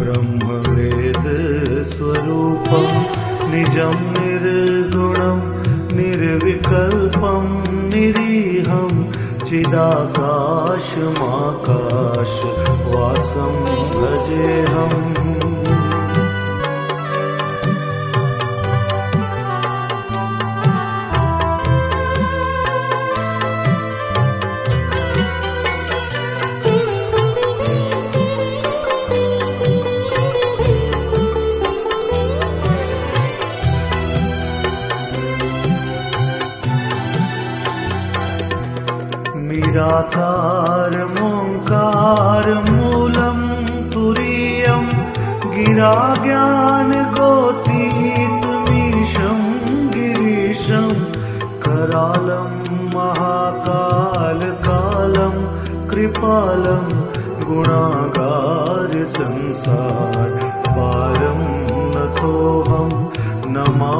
विभुं व्यापकम् ब्रह्मवेदस्वरूपम् निजं निर्गुणं निर्विकल्पं निरीहम् चिदाकाशमाकाश वासं भजेऽहम् निराकारमोङ्कारमूलम् तुरीयम् गिराज्ञानगोतीतमीशम् गिरीशम् करालम् महाकालकालम् कृपालम् गुणागार संसार पारम् नथोऽहम् नमामीशमीशान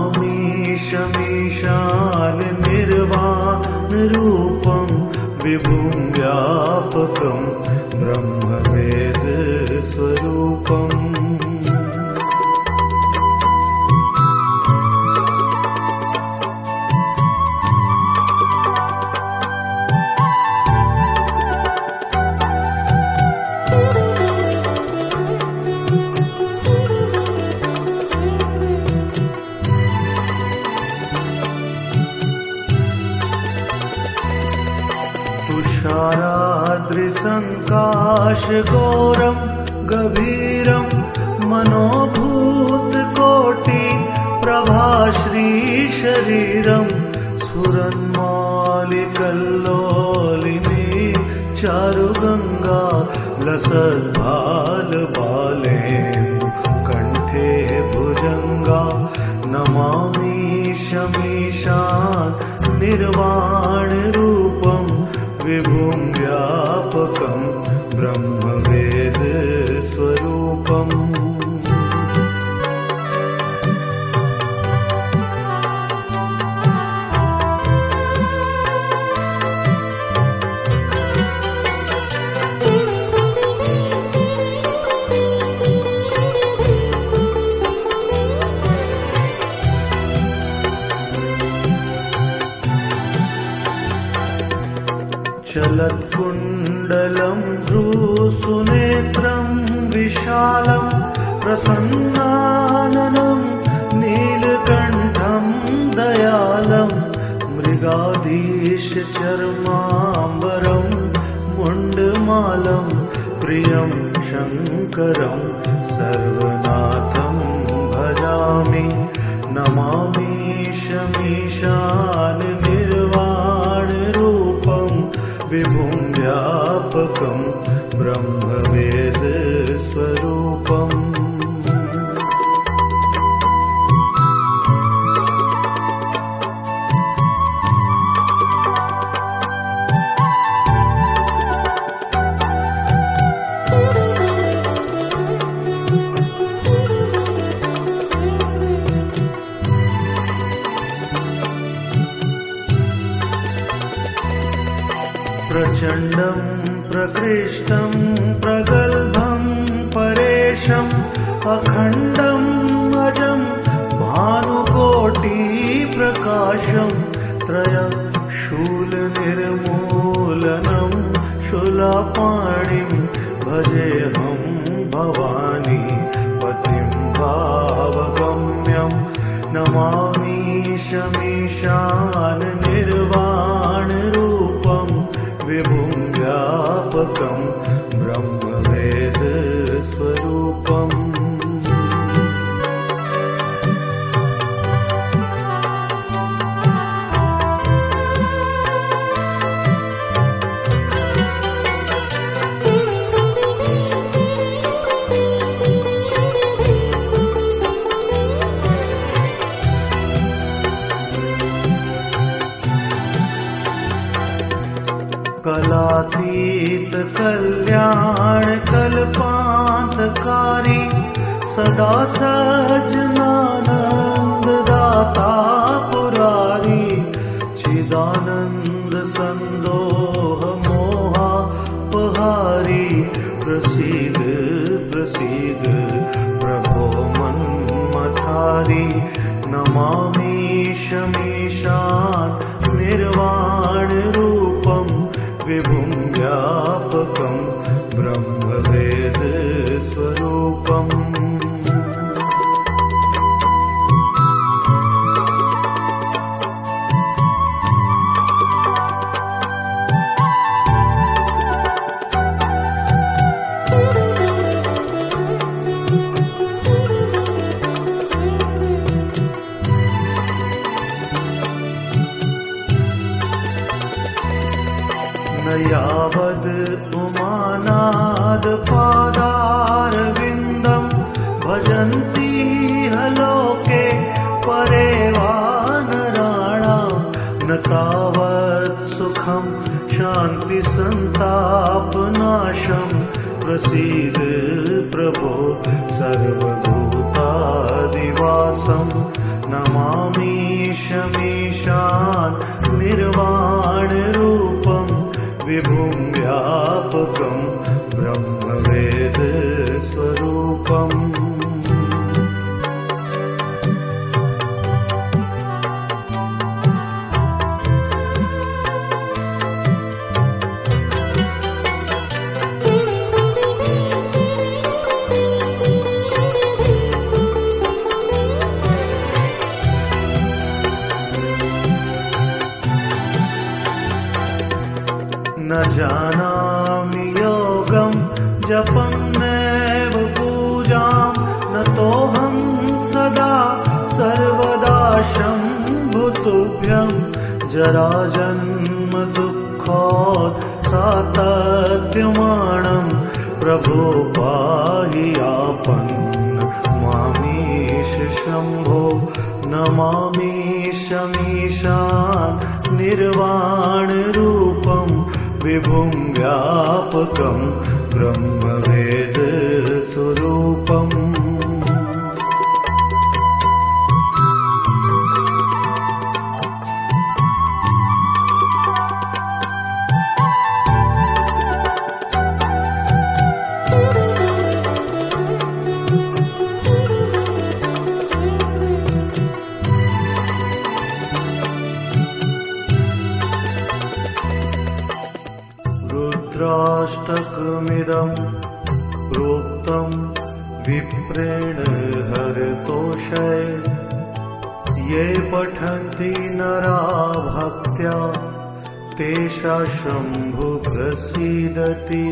निर्वाणरूपम् विभुं व्यापकम् ब्रह्मवेदस्वरूपम् तुषाराद्रिसङ्काशघोरम् गभीरम् मनोभूतकोटि प्रभाश्रीशरीरम् स्फुरन्मालिकल्लोलिनी चारुगङ्गा लसद्भालबाले कण्ठे भुजङ्गा नमामि शमीशान् निर्वाणरूपम् विभुं व्यापकम् ब्रह्मवेदस्वरूपम् विशालम् प्रसन्नाननम् नीलकण्ठम् दयालम् मृगाधीशचर्माम्बरम् मुण्डमालम् प्रियम् शङ्करम् सर्वनाथम् प्रचण्डम् प्रकृष्टम् प्रगल्भम् परेशम् अखण्डम् अजम् भानुकोटिप्रकाशम् त्रय शूलनिर्मूलनम् शूलापाणिम् भजेऽहम् भवानी पतिम् भावगम्यम् नमामि शमीशान कलातीत कल्याण कल्पान्तकारी सदा सज्जनानन्ददाता पुरारी चिदानन्द सन्दोह मोहा पहारी पुरारी प्रसीद प्रसीद प्रभो मन्मथारी नमामीशमीशान् ब्रह्मवेदस्वरूपम् भजन्ती हलोके परे वा न तावत् सुखम् शान्तिसन्तापनाशम् प्रसीद प्रभो सर्वभूतादिवासम् नमामीशमीशान् निर्वाणरूपम् विभुं व्यापकम् ब्रह्मवेदस्वरूपम् न जानामि योगम् जपन्नेव पूजाम् न तोऽहम् सदा सर्वदा शम्भुतुभ्यम् जराजन्म दुःखोत् सातत्यमाणम् प्रभो पाहि आपन् मामीश शम्भो नमामीशमीशान् निर्वाणरूपम् विभुं व्यापकम् ब्रह्मवेदस्वरूपम् रुद्राष्टकमिदम् प्रोक्तम् विप्रेण हरतोषय ये पठन्ति नरा भक्त्या तेषा शम्भु प्रसीदति